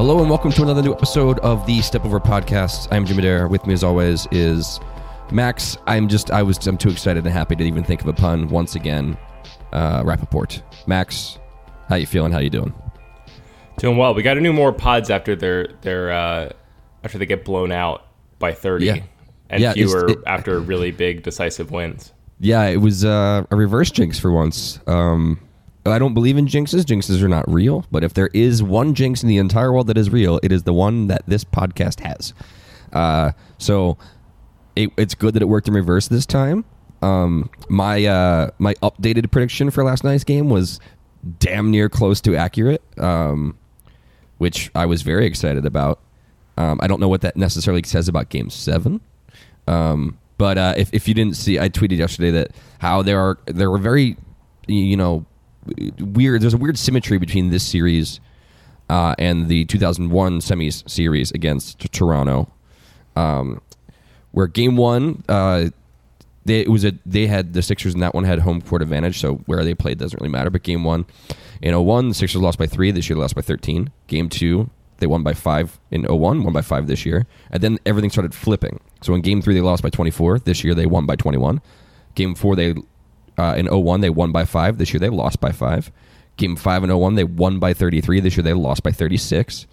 Hello and welcome to another new episode of the Step Over Podcast. I'm Jimmy Adair. With me, as always, is Max. I'm just I was I'm too excited and happy to even think of a pun once again. Uh, Rappaport. Max, how you feeling? How you doing? Doing well. We got to do more pods after they're they're uh, after they get blown out by thirty, Yeah. and Yeah, fewer it- after really big decisive wins. Yeah, it was uh, a reverse jinx for once. Um, I don't believe in jinxes. Jinxes are not real. But if there is one jinx in the entire world that is real, it is the one that this podcast has. Uh, so it, it's good that it worked in reverse this time. Um, my uh, my updated prediction for last night's game was damn near close to accurate, um, which I was very excited about. Um, I don't know what that necessarily says about Game Seven. Um, but uh, if, if you didn't see, I tweeted yesterday that how there are there were very you know weird. There's a weird symmetry between this series uh, and the 2001 semis series against Toronto, um, where Game One. Uh, they, it was a they had the Sixers and that one had home court advantage, so where they played doesn't really matter. But game one, in 01, the Sixers lost by three. This year they lost by 13. Game two, they won by five in 01, won by five this year. And then everything started flipping. So in game three, they lost by 24. This year they won by 21. Game four, they uh, in 01, they won by five. This year they lost by five. Game five in 01, they won by 33. This year they lost by 36.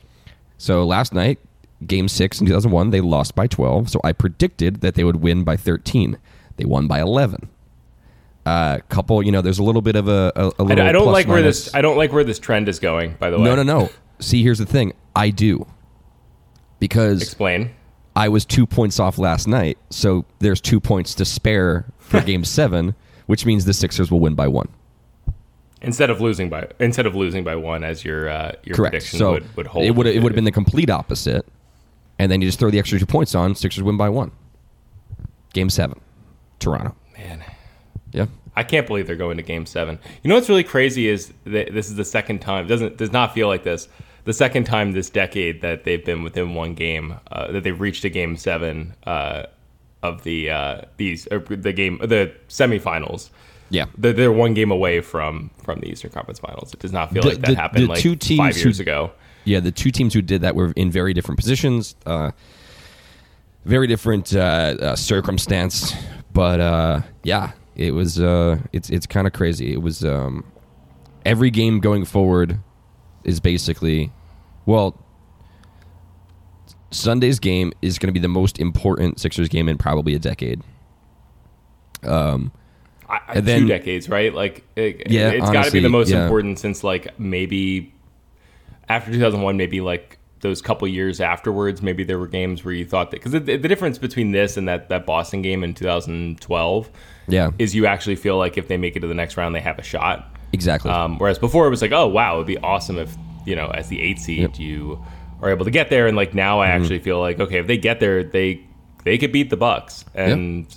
So last night, game six in 2001, they lost by 12. So I predicted that they would win by 13. They won by 11. Uh, couple, you know, there's a little bit of a, a, a I, little. I don't plus like where this. I don't like where this trend is going. By the way, No, no, no. See, here's the thing. I do. Because Explain. I was two points off last night. So there's two points to spare for game seven, which means the Sixers will win by one. Instead of losing by instead of losing by one, as your uh, your Correct. prediction So would, would hold. it would it would have been the complete opposite. And then you just throw the extra two points on, Sixers win by one. Game seven. Toronto. man. Yeah. I can't believe they're going to Game Seven. You know what's really crazy is that this is the second time. Doesn't does not feel like this. The second time this decade that they've been within one game, uh, that they've reached a Game Seven uh, of the uh, these or the game the semifinals. Yeah. They're, they're one game away from from the Eastern Conference Finals. It does not feel The- like that the- happened the like two teams five years who- ago. Yeah, the two teams who did that were in very different positions, uh, very different uh, uh, circumstance. But uh, yeah, it was uh, it's it's kind of crazy. It was um, every game going forward is basically well. Sunday's game is going to be the most important Sixers game in probably a decade. Um, I, I, then- two decades, right? Like, it, Yeah, it's got to be the most yeah. important since like maybe after 2001, maybe like those couple years afterwards. Maybe there were games where you thought that because the, the difference between this and that that Boston game in 2012 yeah, is you actually feel like if they make it to the next round, they have a shot. exactly. Um, whereas before it was like, oh wow, it'd be awesome if you know as the eight seed Yep. You are able to get there. And like now, I actually feel like okay, if they get there, they they could beat the Bucks, and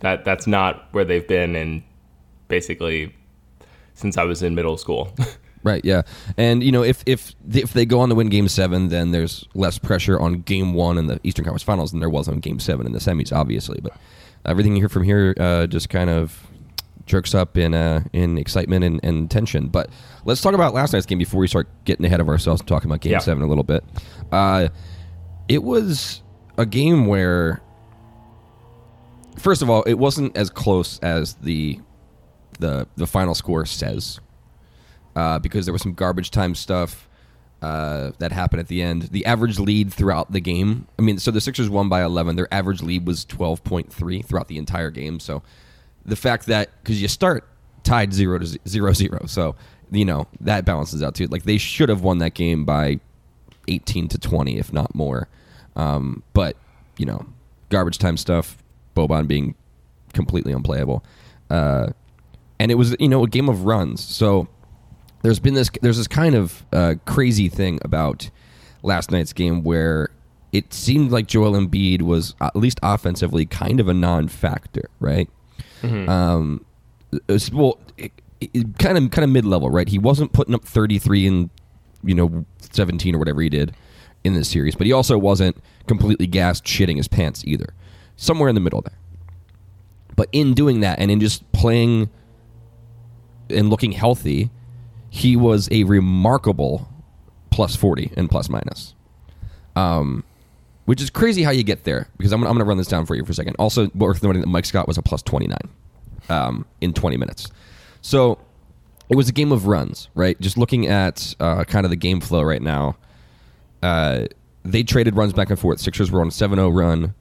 that that's not where they've been in basically since I was in middle school. Right. Yeah. And you know, if if if they go on to win Game Seven, then there's less pressure on Game One in the Eastern Conference Finals than there was on Game Seven in the semis, obviously. But everything you hear from here uh, just kind of jerks up in uh, in excitement and, and tension. But let's talk about last night's game before we start getting ahead of ourselves and talking about Game Yeah. Seven a little bit. Uh, it was a game where, first of all, it wasn't as close as the the the final score says uh, because there was some garbage time stuff uh, that happened at the end. The average lead throughout the game, I mean, so the Sixers won by 11. Their average lead was 12.3 throughout the entire game. So the fact that, because you start tied 0 to 0 0, so, you know, that balances out too. Like, they should have won that game by 18 to 20, if not more. Um, but, you know, garbage time stuff, Boban being completely unplayable. Uh, and it was, you know, a game of runs. So, there's been this there's this kind of uh, crazy thing about last night's game where it seemed like Joel Embiid was at least offensively kind of a non-factor, right? Um, it's- well, it, it, kind of kind of mid-level, right? He wasn't putting up 33 and you know 17 or whatever he did in this series, but he also wasn't completely gassed, shitting his pants either. Somewhere in the middle there. But in doing that and in just playing and looking healthy, he was a remarkable plus 40 and plus minus. Um, which is crazy how you get there because I'm, I'm going to run this down for you for a second. Also, worth noting that Mike Scott was a plus 29 um, in 20 minutes. So it was a game of runs, right? Just looking at uh, kind of the game flow right now, uh, they traded runs back and forth. Sixers were on a 7 0 run.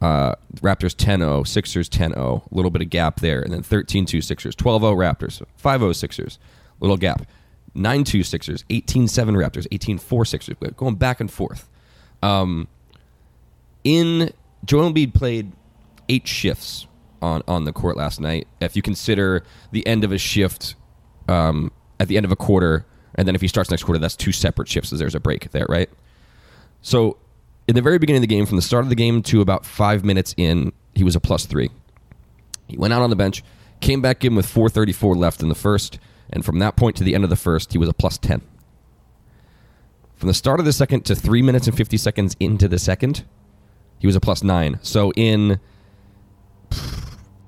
Uh, Raptors 10 0, Sixers 10 0, a little bit of gap there. And then 13 2 Sixers, 12 0 Raptors, 5 0 Sixers, little gap. 9 2 Sixers, 18 7 Raptors, 18 4 Sixers, going back and forth. Um, in Joel Embiid played eight shifts on, on the court last night. If you consider the end of a shift um, at the end of a quarter, and then if he starts next quarter, that's two separate shifts, so there's a break there, right? So in the very beginning of the game, from the start of the game to about five minutes in, he was a plus three. He went out on the bench, came back in with 434 left in the first, and from that point to the end of the first, he was a plus 10. From the start of the second to three minutes and 50 seconds into the second, he was a plus nine. So in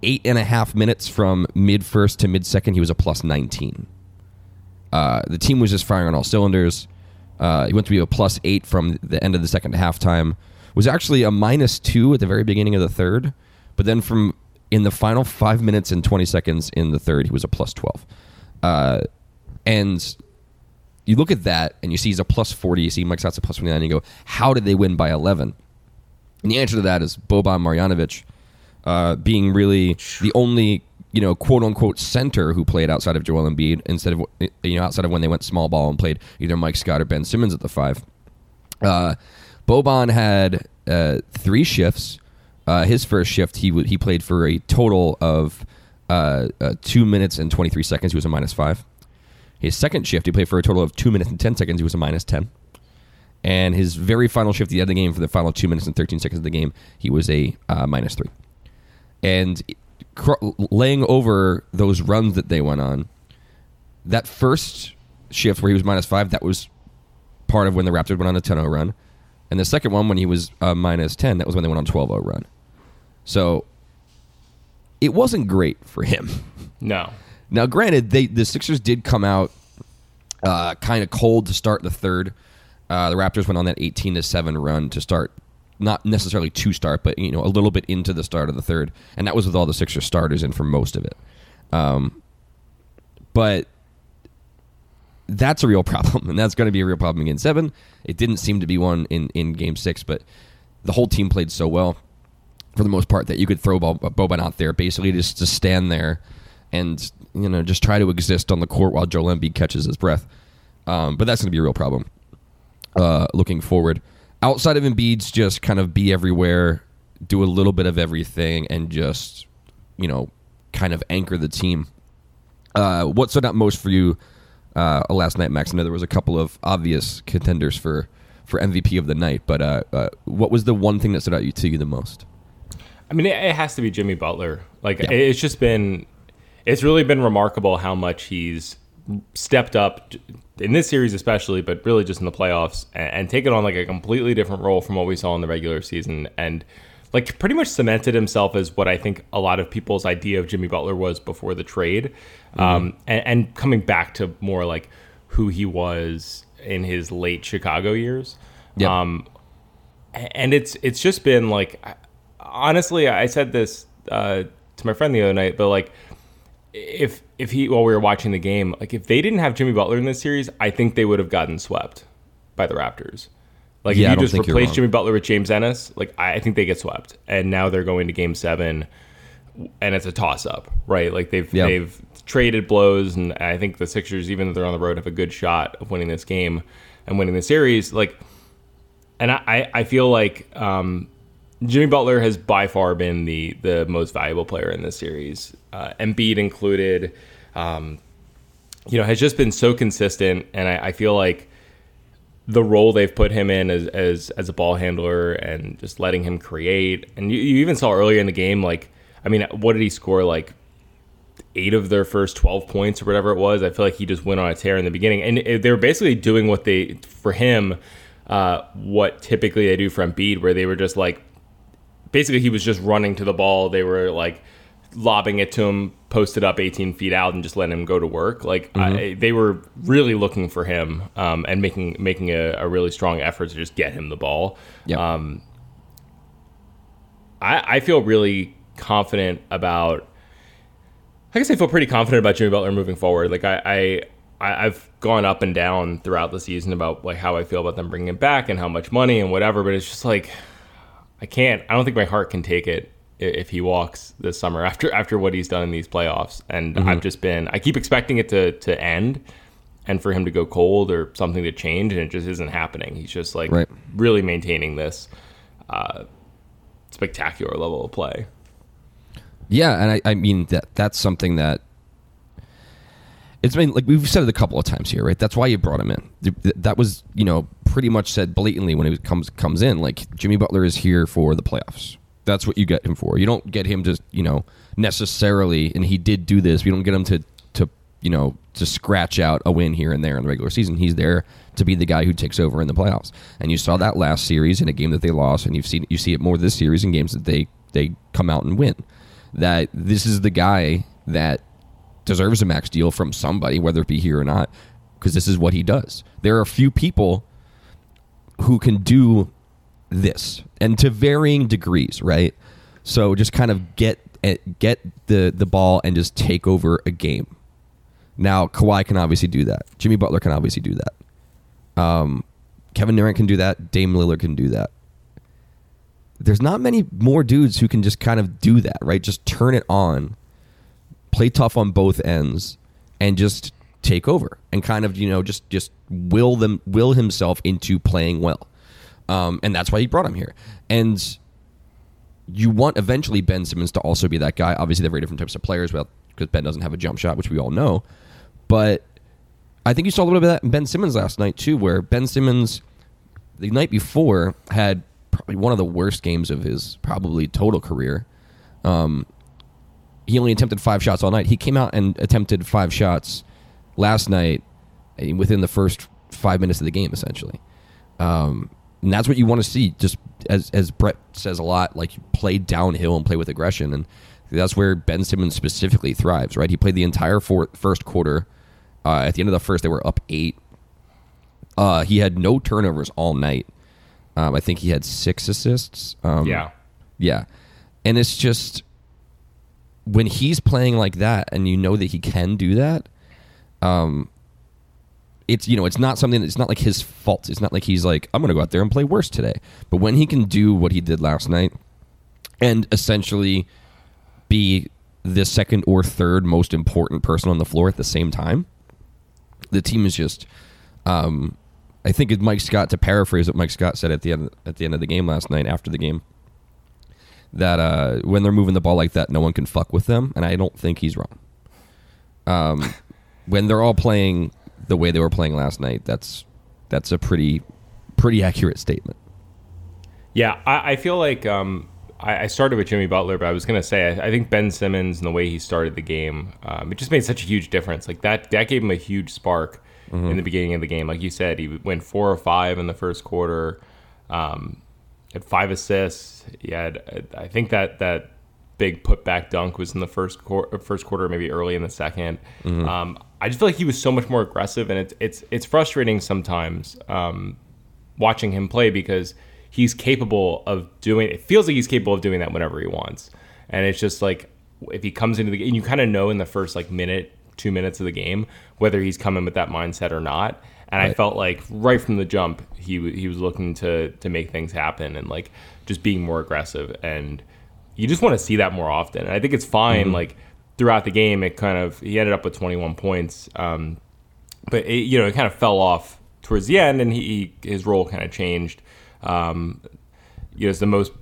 eight and a half minutes from mid first to mid second, he was a plus 19. Uh, the team was just firing on all cylinders. Uh, he went to be a plus eight from the end of the second to halftime. Was actually a minus two at the very beginning of the third, but then from in the final five minutes and 20 seconds in the third, he was a plus 12. Uh, and you look at that and you see he's a plus 40, you see Mike Scott's a plus 29, and you go, how did they win by 11? And the answer to that is Boban Marjanovic uh, being really the only you know quote unquote center who played outside of Joel Embiid instead of you know outside of when they went small ball and played either Mike Scott or Ben Simmons at the five. Uh, Boban had uh, three shifts. Uh, his first shift, he w- he played for a total of uh, uh, two minutes and twenty three seconds. He was a minus five. His second shift, he played for a total of two minutes and ten seconds. He was a minus ten. And his very final shift, at the end of the game, for the final two minutes and 13 seconds of the game, he was a uh, minus three. And cr- laying over those runs that they went on, that first shift where he was minus five, that was part of when the Raptors went on a 10 0 run. And the second one, when he was uh, minus 10, that was when they went on 12 0 run. So it wasn't great for him. No. Now, granted, they the Sixers did come out uh, kind of cold to start the third. Uh, the Raptors went on that 18 to 7 run to start, not necessarily to start, but you know a little bit into the start of the third, and that was with all the Sixers starters in for most of it. Um, but that's a real problem, and that's going to be a real problem in Game Seven. It didn't seem to be one in in Game Six, but the whole team played so well for the most part that you could throw Boban out there basically just to stand there and you know just try to exist on the court while Joel Embiid catches his breath. Um, but that's going to be a real problem uh, looking forward. Outside of Embiid's just kind of be everywhere, do a little bit of everything, and just you know kind of anchor the team. Uh, what stood out most for you uh, last night, Max? I know there was a couple of obvious contenders for for MVP of the night, but uh, uh, what was the one thing that stood out to you the most? I mean, it, it has to be Jimmy Butler. Like yeah. it's just been, it's really been remarkable how much he's stepped up in this series especially, but really just in the playoffs and, and taken on like a completely different role from what we saw in the regular season and like pretty much cemented himself as what I think a lot of people's idea of Jimmy Butler was before the trade, mm-hmm. um, and, and, coming back to more like who he was in his late Chicago years. Yep. Um, and it's it's just been like honestly, I said this uh, to my friend the other night, but like if if he while we were watching the game, like if they didn't have Jimmy Butler in this series, I think they would have gotten swept by the Raptors. Like yeah, if you just replace Jimmy Butler with James Ennis, like I think they get swept. And now they're going to game seven and it's a toss up, right? Like they've they've traded blows and I think the Sixers, even though they're on the road, have a good shot of winning this game and winning the series. Like and I, I feel like um, Jimmy Butler has by far been the the most valuable player in this series. Uh, Embiid included, um, you know, has just been so consistent, and I, I, feel like the role they've put him in as, as as a ball handler and just letting him create. And you, you even saw earlier in the game, like, I mean, what did he score? Like eight of their first 12 points or whatever it was. I feel like he just went on a tear in the beginning. And they were basically doing what they, for him, uh, what typically they do for Embiid, where they were just like basically he was just running to the ball. They were like lobbing it to him, posted up 18 feet out, and just letting him go to work. Like I, they were really looking for him um, and making making a, a really strong effort to just get him the ball. Yep. Um, I, I feel really confident about. I guess I feel pretty confident about Jimmy Butler moving forward. Like I, I, I I've gone up and down throughout the season about like how I feel about them bringing him back and how much money and whatever. But it's just like I can't. I don't think my heart can take it if he walks this summer after after what he's done in these playoffs. And I've just been. I keep expecting it to to end and for him to go cold or something to change, and it just isn't happening. He's just like Right. really maintaining this uh, spectacular level of play. Yeah, and I, I mean that that's something that it's been like we've said it a couple of times here, right? That's why you brought him in. Th- th- That was you know pretty much said blatantly when he comes comes in. Like Jimmy Butler is here for the playoffs. That's what you get him for. You don't get him to you know necessarily, and he did do this. You don't get him to to you know to scratch out a win here and there in the regular season. He's there to be the guy who takes over in the playoffs. And you saw that last series in a game that they lost, and you've seen you see it more this series in games that they they come out and win. That this is the guy that deserves a max deal from somebody, whether it be here or not, because this is what he does. There are a few people who can do this, and to varying degrees, right? So just kind of get eh, get the the ball and just take over a game. Now Kawhi can obviously do that. Jimmy Butler can obviously do that. Um, Kevin Durant can do that. Dame Lillard can do that. There's not many more dudes who can just kind of do that, right? Just turn it on play tough on both ends and just take over and kind of you know just just will them will himself into playing well um, and that's why he brought him here and you want eventually Ben Simmons to also be that guy obviously they're very different types of players well because Ben doesn't have a jump shot which we all know but I think you saw a little bit of that in Ben Simmons last night too where Ben Simmons the night before had probably one of the worst games of his probably total career he only attempted five shots all night. He came out and attempted five shots last night eh, within the first five minutes of the game, essentially. Um, and that's what you want to see. Just as as Brett says a lot, like play downhill and play with aggression, and that's where Ben Simmons specifically thrives. Right? He played the entire four, first quarter. Uh, at the end of the first, they were up eight. Uh, he had no turnovers all night. Um, I think he had six assists. Um, Yeah. yeah. And it's just when he's playing like that and you know that he can do that, um it's you know, it's not something it's not like his fault. It's not like he's like, I'm gonna go out there and play worse today. But when he can do what he did last night and essentially be the second or third most important person on the floor at the same time, the team is just um I think it's Mike Scott to paraphrase what Mike Scott said at the end at the end of the game last night after the game that uh, when they're moving the ball like that, no one can fuck with them, and I don't think he's wrong. Um, when they're all playing the way they were playing last night, that's that's a pretty pretty accurate statement. Yeah, I, I feel like um, I, I started with Jimmy Butler, but I was going to say I, I think Ben Simmons and the way he started the game, um, it just made such a huge difference. Like that, that gave him a huge spark in the beginning of the game. Like you said, he went four or five in the first quarter, um, had five assists. He had, I think that that big putback dunk was in the first quarter, first quarter, maybe early in the 2nd Um, I just feel like he was so much more aggressive, and it's it's it's frustrating sometimes. Um, watching him play because he's capable of doing it feels like he's capable of doing that whenever he wants. And it's just like if he comes into the game you kind of know in the first like minute two minutes of the game whether he's coming with that mindset or not. And I felt like right from the jump he w- he was looking to to make things happen and like just being more aggressive. And you just want to see that more often. And I think it's fine like throughout the game it kind of he ended up with 21 points um, but it, you know, it kind of fell off towards the end, and he, his role kind of changed. Um, you know, it's the most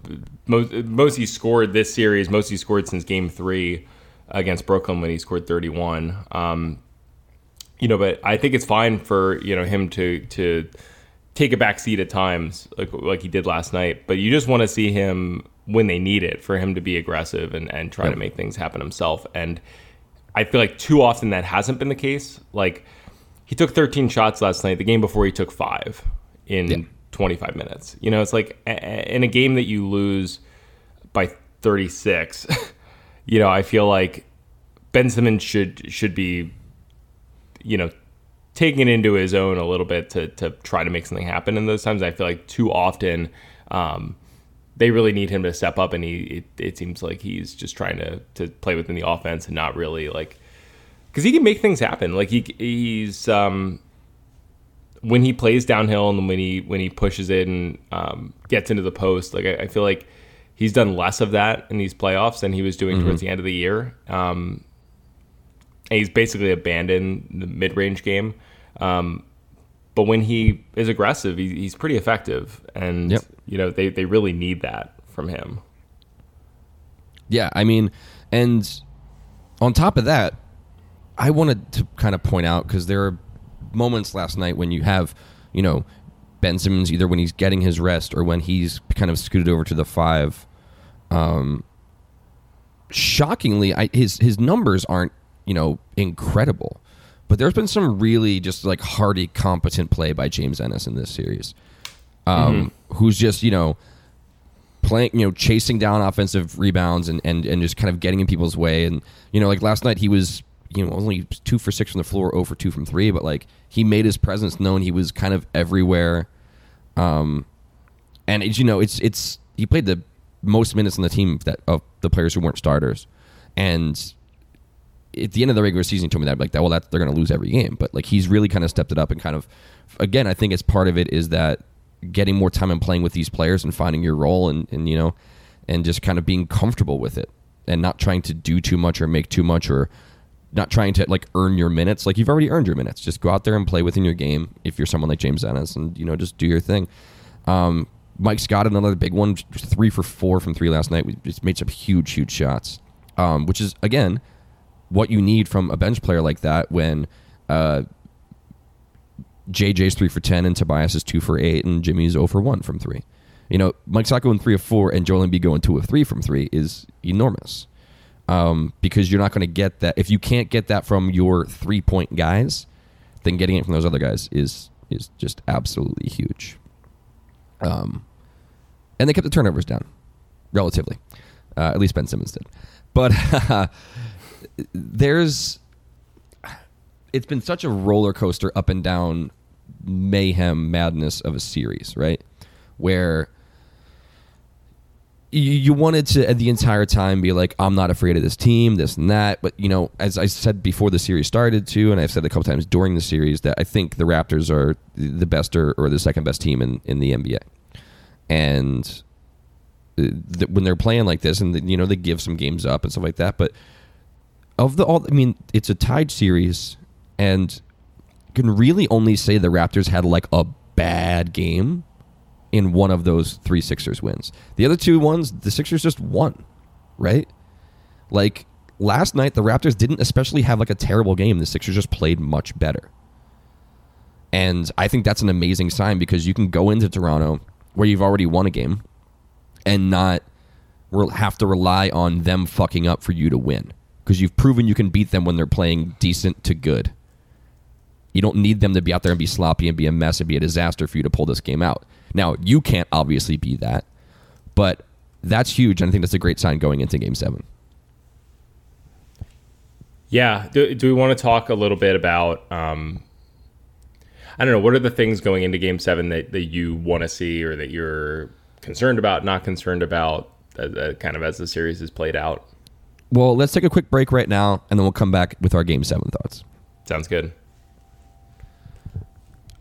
most most he scored this series, most he scored since Game Three against Brooklyn when he scored 31. Um, you know, but I think it's fine for you know him to to take a back seat at times, like like he did last night. But you just want to see him when they need it for him to be aggressive and and try to make things happen himself. And I feel like too often that hasn't been the case. Like he took 13 shots last night. The game before he took five in Yeah. 25 minutes. You know, it's like in a game that you lose by 36. you know, I feel like Ben Simmons should should be, you know, taking it into his own a little bit to to try to make something happen in those times. I feel like too often. Um, they really need him to step up, and he it, it seems like he's just trying to to play within the offense and not really like because he can make things happen. Like he he's um, when he plays downhill and when he when he pushes it and um, gets into the post. Like I, I, feel like he's done less of that in these playoffs than he was doing mm-hmm. towards the end of the year. Um, he's basically abandoned the mid range game. Um, but when he is aggressive, he, he's pretty effective, and yep. you know they they really need that from him. Yeah, I mean, and on top of that, I wanted to kind of point out because there are moments last night when you have, you know, Ben Simmons either when he's getting his rest or when he's kind of scooted over to the five. Um, shockingly, I, his his numbers aren't you know incredible. But there's been some really just like hardy, competent play by James Ennis in this series, um, mm-hmm. who's just you know playing, you know, chasing down offensive rebounds and, and and just kind of getting in people's way. And you know, like last night he was you know only two for six from the floor, over two from three, but like he made his presence known. He was kind of everywhere. Um, and it's you know it's it's he played the most minutes on the team that of the players who weren't starters, and at the end of the regular season, he told me that like that. Well, that they're going to lose every game, but like he's really kind of stepped it up and kind of, again, I think it's part of it is that getting more time and playing with these players and finding your role and and you know, and just kind of being comfortable with it and not trying to do too much or make too much or not trying to like earn your minutes. Like you've already earned your minutes. Just go out there and play within your game. If you're someone like James Ennis, and you know, just do your thing. Um, Mike Scott, another big one, three for four from three last night. We just made some huge, huge shots, um, which is again what you need from a bench player like that when uh, JJ's three for ten and Tobias is two for eight and Jimmy's zero for one from three. You know, Mike Scott going three of four and Joel Embiid going two of three from three is enormous. Um, because you're not going to get that if you can't get that from your three point guys, then getting it from those other guys is is just absolutely huge. Um, and they kept the turnovers down, relatively. Uh, at least Ben Simmons did. But there's it's been such a roller coaster up and down mayhem madness of a series, right? Where you, you wanted to the entire time be like, I'm not afraid of this team, this and that. But you know, as I said before the series started too, and I've said a couple times during the series that I think the Raptors are the best or, or the second best team in, in the NBA. And uh, when they're playing like this, and you know they give some games up and stuff like that, but of the all, I mean, it's a tied series, and can really only say the Raptors had like a bad game in one of those three Sixers wins. The other two ones, the Sixers just won, right? Like last night, the Raptors didn't especially have like a terrible game. The Sixers just played much better. And I think that's an amazing sign because you can go into Toronto where you've already won a game and not have to rely on them fucking up for you to win because you've proven you can beat them when they're playing decent to good. You don't need them to be out there and be sloppy and be a mess and be a disaster for you to pull this game out. Now, you can't obviously be that, but that's huge. And I think that's a great sign going into game seven. Yeah. Do, do we want to talk a little bit about, um, I don't know, what are the things going into game seven that, that you want to see or that you're concerned about, not concerned about, uh, uh, kind of as the series is played out? Well, let's take a quick break right now, and then we'll come back with our game seven thoughts. Sounds good.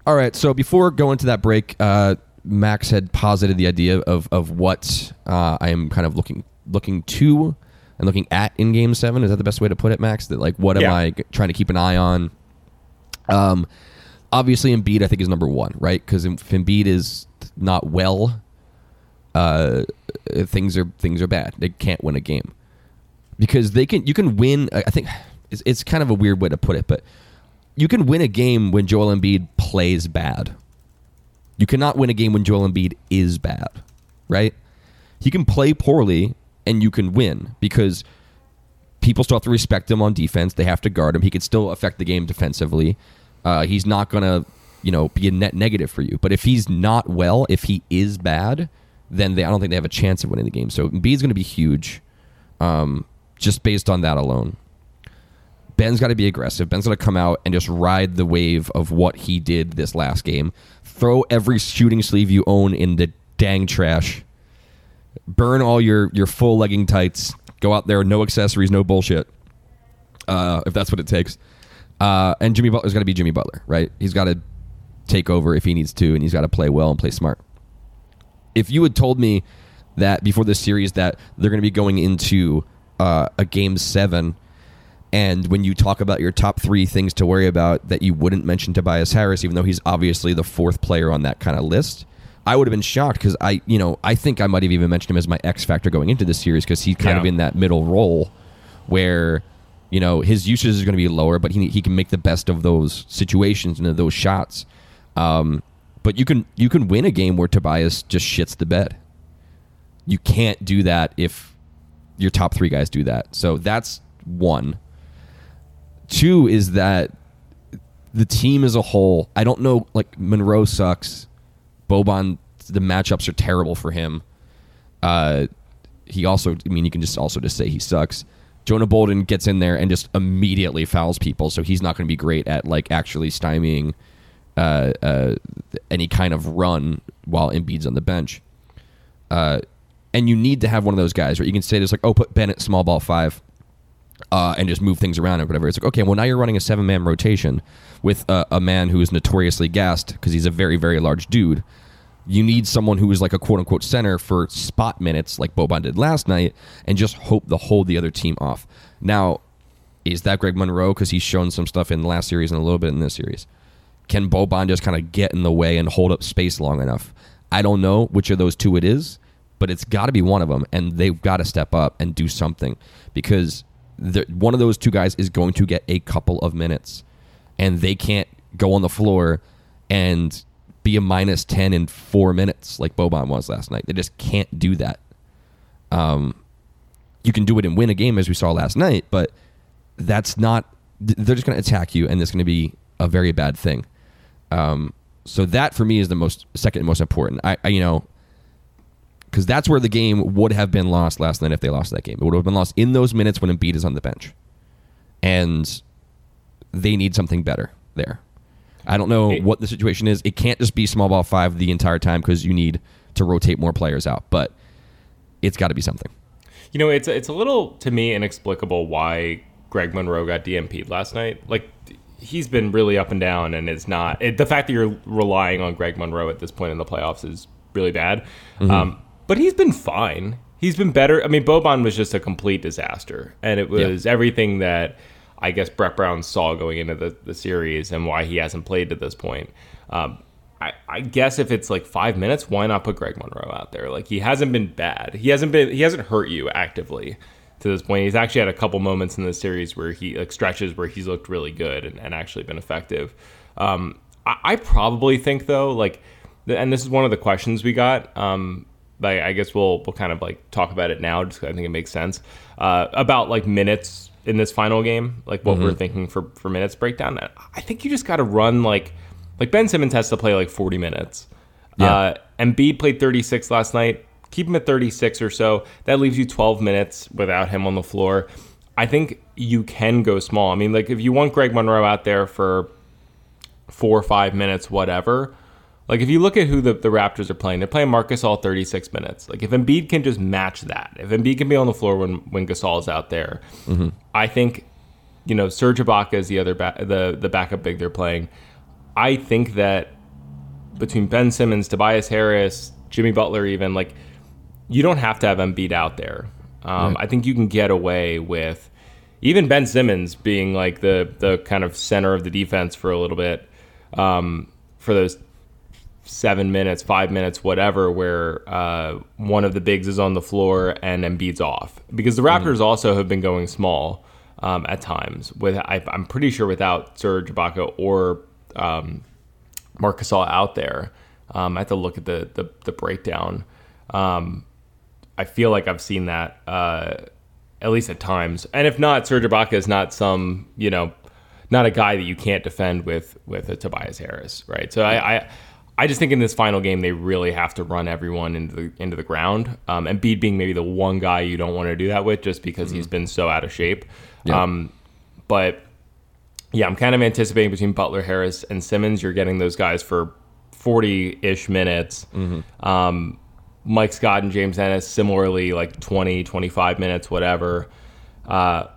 All right. So before going to that break, uh, Max had posited the idea of of what uh, I am kind of looking looking to and looking at in Game Seven. Is that the best way to put it, Max? That like, what am I trying to keep an eye on? Um, obviously, Embiid I think is number one, right? Because if Embiid is not well, uh, things are things are bad. They can't win a game because they can you can win. I think it's, it's kind of a weird way to put it, but you can win a game when Joel Embiid plays bad. You cannot win a game when Joel Embiid is bad, right? He can play poorly and you can win because people still have to respect him on defense. They have to guard him. He could still affect the game defensively. Uh, he's not going to, you know, be a net negative for you. But if he's not well, if he is bad, then they, I don't think they have a chance of winning the game. So Embiid's going to be huge. Um, just based on that alone. Ben's got to be aggressive. Ben's got to come out and just ride the wave of what he did this last game. Throw every shooting sleeve you own in the dang trash. Burn all your your full legging tights. Go out there, no accessories, no bullshit. Uh, if that's what it takes. Uh, and Jimmy Butler's got to be Jimmy Butler, right? He's got to take over if he needs to, and he's got to play well and play smart. If you had told me that before this series that they're going to be going into uh, a game seven and when you talk about your top three things to worry about, that you wouldn't mention Tobias Harris, even though he's obviously the fourth player on that kind of list. I would have been shocked because I, you know, I think I might have even mentioned him as my X factor going into this series because he's kind Yeah. of in that middle role where, you know, his usage is going to be lower, but he he can make the best of those situations and of those shots. Um, but you can you can win a game where Tobias just shits the bed. You can't do that if your top three guys do that. So that's one. Two is that the team as a whole, I don't know, like Monroe sucks. Boban, the matchups are terrible for him. Uh, he also, I mean, you can just also just say he sucks. Jonah Bolden gets in there and just immediately fouls people, so he's not going to be great at like actually stymieing uh, uh, any kind of run while Embiid's on the bench. Uh, and you need to have one of those guys right? you can say this like, oh, put Bennett small ball five, uh, and just move things around or whatever. It's like, okay, well now you're running a seven man rotation with a, a man who is notoriously gassed because he's a very very large dude. You need someone who is like a quote unquote center for spot minutes, like Boban did last night, and just hope to hold the other team off. Now, is that Greg Monroe? Because he's shown some stuff in the last series and a little bit in this series. Can Boban just kind of get in the way and hold up space long enough? I don't know which of those two it is, but it's got to be one of them, and they've got to step up and do something because one of those two guys is going to get a couple of minutes, and they can't go on the floor and be a minus 10 in four minutes like Boban was last night. They just can't do that. Um, you can do it and win a game as we saw last night, but that's not. They're just going to attack you, and it's going to be a very bad thing. Um, so that for me is the most second most important. I, I you know, because that's where the game would have been lost last night if they lost that game. It would have been lost in those minutes when Embiid is on the bench, and they need something better there. I don't know what the situation is. It can't just be small ball five the entire time because you need to rotate more players out, but it's got to be something. You know, it's it's a little to me inexplicable why Greg Monroe got DNP'd last night. Like he's been really up and down, and it's not it, the fact that you're relying on Greg Monroe at this point in the playoffs is really bad. Mm-hmm. Um, but he's been fine. He's been better. I mean, Boban was just a complete disaster, and it was everything that I guess Brett Brown saw going into the, the series and why he hasn't played to this point. Um, I, I guess if it's like five minutes, why not put Greg Monroe out there? Like he hasn't been bad. He hasn't been. He hasn't hurt you actively to this point. He's actually had a couple moments in the series where he like stretches where he's looked really good and, and actually been effective. Um, I, I probably think though, like, and this is one of the questions we got. Um, like I guess we'll we'll kind of like talk about it now, just I think it makes sense uh, about like minutes in this final game, like what we're thinking for for minutes breakdown. I think you just got to run like like Ben Simmons has to play like 40 minutes. Yeah. Uh, Embiid played 36 last night. Keep him at 36 or so. That leaves you 12 minutes without him on the floor. I think you can go small. I mean, like if you want Greg Monroe out there for four or five minutes, whatever. Like if you look at who the, the Raptors are playing, they're playing Marc Gasol 36 minutes. Like if Embiid can just match that, if Embiid can be on the floor when when Gasol is out there, I think you know Serge Ibaka is the other ba- the the backup big they're playing. I think that between Ben Simmons, Tobias Harris, Jimmy Butler, even like you don't have to have Embiid out there. Um, I think you can get away with even Ben Simmons being like the the kind of center of the defense for a little bit um, for those seven minutes, five minutes, whatever, where uh, one of the bigs is on the floor and Embiid's off. Because the Raptors also have been going small um, at times. With I, I'm pretty sure without Serge Ibaka or um, Marc Gasol out there. Um, I have to look at the the, the breakdown. Um, I feel like I've seen that uh, at least at times. And if not, Serge Ibaka is not some you know not a guy that you can't defend with with a Tobias Harris, right? So I I, I just think in this final game they really have to run everyone into the into the ground. Um, and Embiid being maybe the one guy you don't want to do that with, just because he's been so out of shape. Yeah. Um, but yeah, I'm kind of anticipating between Butler, Harris, and Simmons, you're getting those guys for 40 ish minutes. Um, Mike Scott and James Ennis, similarly, like 20, 25 minutes, whatever. Uh,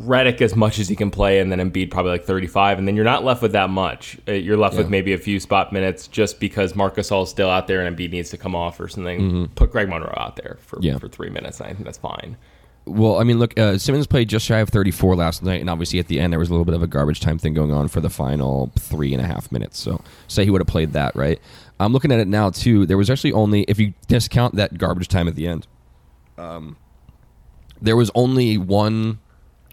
Reddick as much as he can play, and then Embiid probably like 35, and then you're not left with that much. Uh, You're left with maybe a few spot minutes just because Marcus is still out there and Embiid needs to come off or something. Put Greg Monroe out there for, Mm-hmm. Yeah. for three minutes, and I think that's fine. Well, I mean, look, uh, Simmons played just shy of 34 last night, and obviously at the end there was a little bit of a garbage time thing going on for the final three and a half minutes. So, say he would have played that, right? I'm looking at it now too. There was actually only, if you discount that garbage time at the end, um, there was only one,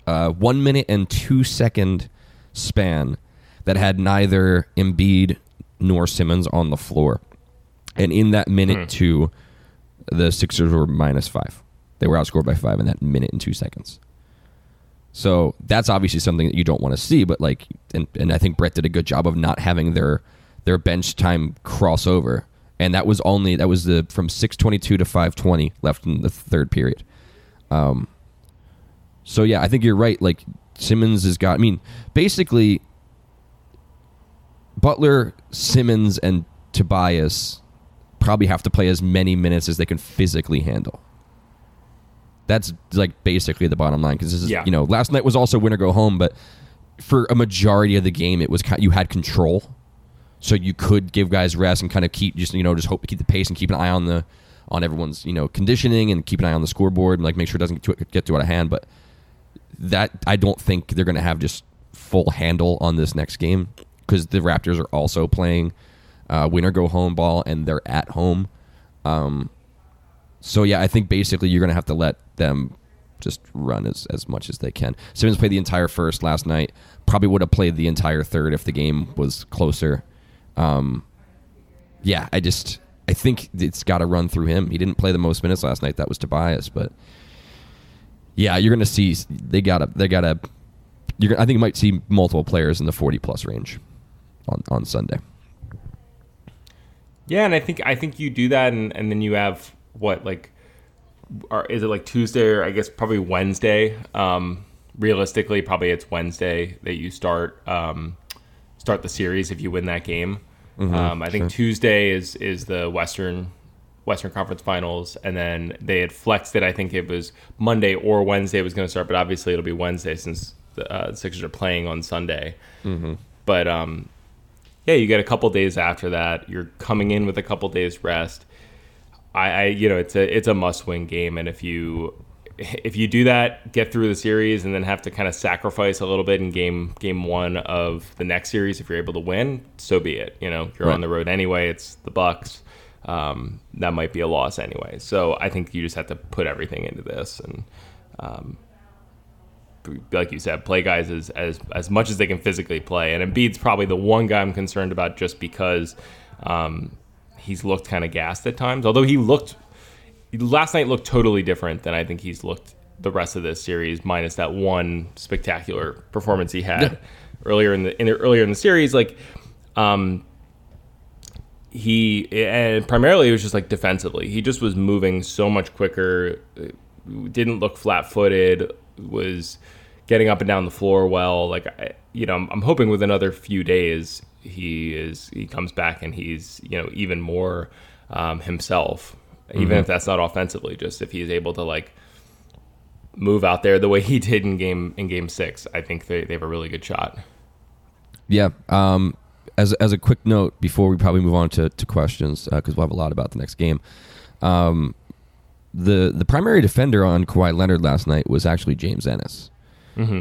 uh, one minute and two second span that had neither Embiid nor Simmons on the floor, and in that minute two, the Sixers were minus five. They were outscored by five in that minute and two seconds. So that's obviously something that you don't want to see, but like, and, and I think Brett did a good job of not having their their bench time crossover, and that was only that was the from six twenty two to five twenty left in the third period. Um, so yeah, I think you're right. Like Simmons has got. I mean, basically, Butler, Simmons, and Tobias probably have to play as many minutes as they can physically handle. That's like basically the bottom line because this is Yeah. you know last night was also win or go home, but for a majority of the game it was you had control, so you could give guys rest and kind of keep just you know just hope to keep the pace and keep an eye on the on everyone's you know conditioning and keep an eye on the scoreboard and like make sure it doesn't get too, get too out of hand. But that I don't think they're going to have just full handle on this next game because the Raptors are also playing uh, winner go home ball and they're at home. Um, so yeah, I think basically you're going to have to let them just run as, as much as they can. Simmons played the entire first last night. Probably would have played the entire third if the game was closer. Um, yeah, I just I think it's got to run through him. He didn't play the most minutes last night. That was Tobias, but yeah, you're gonna see they gotta they gotta. You're gonna, I think you might see multiple players in the 40 plus range on on Sunday. Yeah, and I think I think you do that, and, and then you have what like, or is it like Tuesday or I guess probably Wednesday? Um, realistically, probably it's Wednesday that you start um, start the series if you win that game. um, I think sure. Tuesday is is the Western Western Conference Finals, and then they had flexed it. I think it was Monday or Wednesday it was going to start, but obviously it'll be Wednesday since the, uh, the Sixers are playing on Sunday. But um, yeah, you get a couple days after that. You're coming in with a couple days rest. I, I you know it's a it's a must win game, and if you if you do that, get through the series, and then have to kind of sacrifice a little bit in game game one of the next series, if you're able to win, so be it. You know you're Right. on the road anyway. It's the Bucks. Um, that might be a loss anyway. So I think you just have to put everything into this and. Um, like you said, play guys as, as as much as they can physically play. And Embiid's probably the one guy I'm concerned about just because um, he's looked kind of gassed at times. Although he looked last night looked totally different than I think he's looked the rest of this series, minus that one spectacular performance he had earlier in the, in the earlier in the series. Like, um, he and primarily it was just like defensively. He just was moving so much quicker. uh, Didn't look flat-footed. Was getting up and down the floor well. Like I, you know, I'm, I'm hoping with another few days he is he comes back and he's you know even more um, himself. Even if that's not offensively, just if he's able to like move out there the way he did in game in game six, I think they, they have a really good shot. Yeah. Um, as as a quick note before we probably move on to, to questions because we'll have a lot about the next game. Um, the the primary defender on Kawhi Leonard last night was actually James Ennis.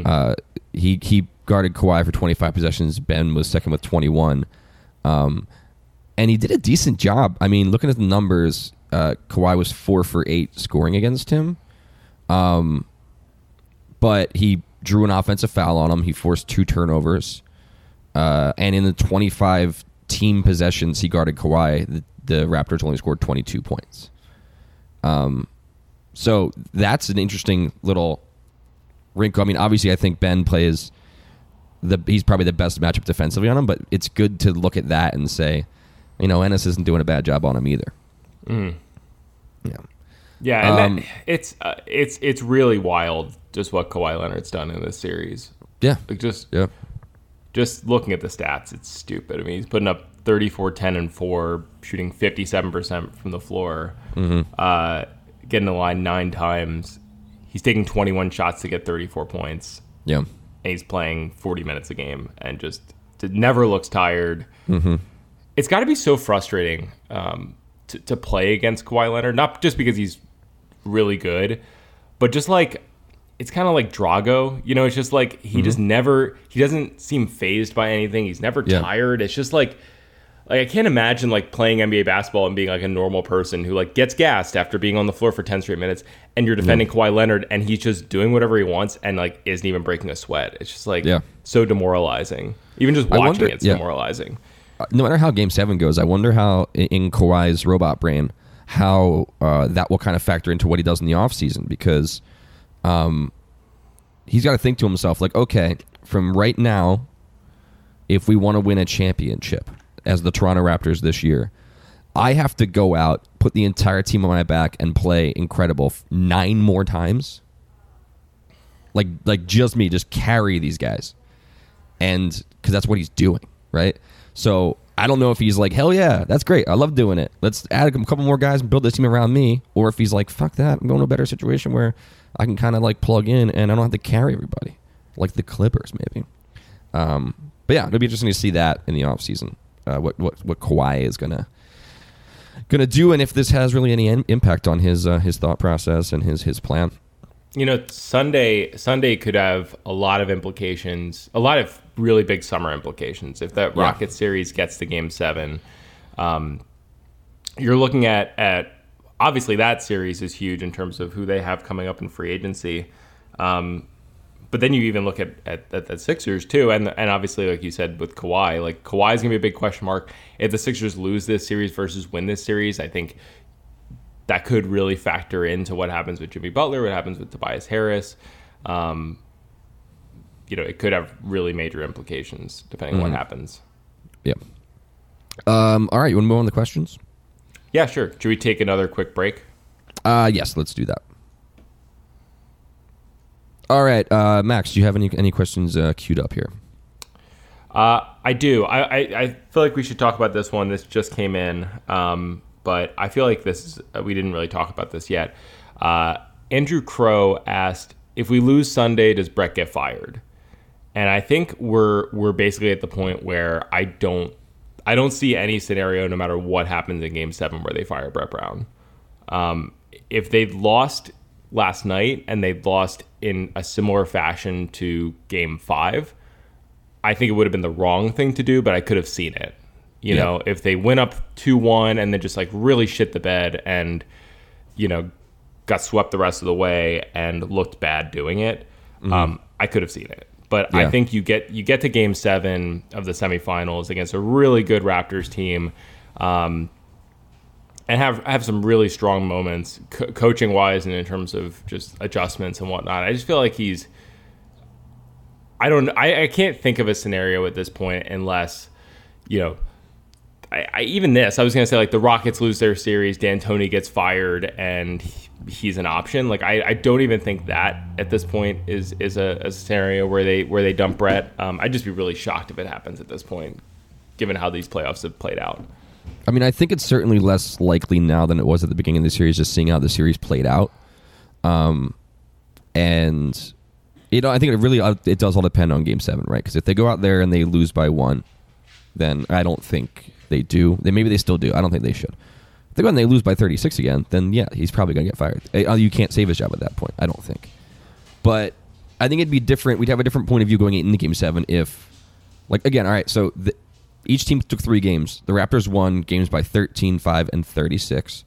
Uh, he he guarded Kawhi for 25 possessions. Ben was second with 21. Um, and he did a decent job. I mean, looking at the numbers, uh, Kawhi was four for eight scoring against him. Um, but he drew an offensive foul on him. He forced two turnovers. Uh, and in the 25 team possessions he guarded Kawhi, the, the Raptors only scored 22 points. Um, so that's an interesting little wrinkle. I mean, obviously, I think Ben plays the he's probably the best matchup defensively on him, but it's good to look at that and say You know, Ennis isn't doing a bad job on him either. Mm. Yeah. Yeah, and Um, that, it's uh, it's it's really wild just what Kawhi Leonard's done in this series. Yeah. Like just Yeah. Just looking at the stats, it's stupid. I mean, he's putting up 34, 10, and 4, shooting 57% from the floor, uh, getting the line nine times. He's taking 21 shots to get 34 points, Yeah. and he's playing 40 minutes a game and just never looks tired. It's got to be so frustrating um, to, to play against Kawhi Leonard, not just because he's really good, but just like it's kind of like Drago. You know, it's just like he just never he doesn't seem fazed by anything. He's never Yeah. tired. It's just like like I can't imagine like playing NBA basketball and being like a normal person who like gets gassed after being on the floor for 10 straight minutes and you're defending Kawhi Leonard and he's just doing whatever he wants and like isn't even breaking a sweat. It's just like Yeah. so demoralizing. Even just watching wonder- it's yeah. demoralizing. Uh, no matter how Game Seven goes, I wonder how in Kawhi's robot brain how uh, that will kind of factor into what he does in the offseason because um, he's got to think to himself like, okay, from right now, if we want to win a championship as the Toronto Raptors this year, I have to go out, put the entire team on my back, and play incredible nine more times. Like, like just me, just carry these guys and because that's what he's doing, right? So I don't know if he's like, hell yeah, that's great, I love doing it. Let's add a couple more guys and build this team around me, or if he's like, fuck that, I'm going to a better situation where I can kind of like plug in and I don't have to carry everybody, like the Clippers maybe. Um, but yeah, it'll be interesting to see that in the offseason, uh, what what what Kawhi is gonna gonna do, and if this has really any in- impact on his uh, his thought process and his his plan. You know, Sunday Sunday could have a lot of implications, a lot of really big summer implications. If that Yeah. Rocket series gets to Game Seven, um, you're looking at at obviously that series is huge in terms of who they have coming up in free agency. Um, but then you even look at, at, at the Sixers too, and and obviously, like you said with Kawhi, like Kawhi is gonna be a big question mark. If the Sixers lose this series versus win this series, I think that could really factor into what happens with Jimmy Butler, what happens with Tobias Harris. Um, you know, it could have really major implications depending on what happens. Yeah. Um, all right, you want to move on to the questions? Yeah, sure. Should we take another quick break? Uh, yes, let's do that. All right, uh, Max, do you have any any questions uh, queued up here? Uh, I do. I, I, I feel like we should talk about this one. This just came in, um, but I feel like this is, uh, we didn't really talk about this yet. Uh, Andrew Crow asked if we lose Sunday, does Brett get fired? And I think we're we're basically at the point where I don't I don't see any scenario, no matter what happens in Game Seven, where they fire Brett Brown. Um, if they'd lost last night and they'd lost in a similar fashion to Game Five, I think it would have been the wrong thing to do, but I could have seen it. You Yeah. know, if they went up 2 1 and then just like really shit the bed and, you know, got swept the rest of the way and looked bad doing it, um, I could have seen it. But I think you get you get to game seven of the semifinals against a really good Raptors team. Um, and have have some really strong moments co- coaching wise and in terms of just adjustments and whatnot. I just feel like he's I don't I, I can't think of a scenario at this point unless you know I, I even this I was gonna say like the Rockets lose their series, D'Antoni gets fired, and he's an option. Like I, I don't even think that at this point is is a, a scenario where they where they dump Brett. Um, I'd just be really shocked if it happens at this point, given how these playoffs have played out. I mean, I think it's certainly less likely now than it was at the beginning of the series, just seeing how the series played out. Um, and you know, I think it really uh, it does all depend on Game Seven, right? Because if they go out there and they lose by one, then I don't think they do. They maybe they still do. I don't think they should. They go and they lose by thirty six again, then yeah, he's probably going to get fired. Uh, You can't save his job at that point. I don't think. But I think it'd be different. We'd have a different point of view going into Game Seven if, like, again, all right. So the, each team took three games. The Raptors won games by 13, 5, and 36.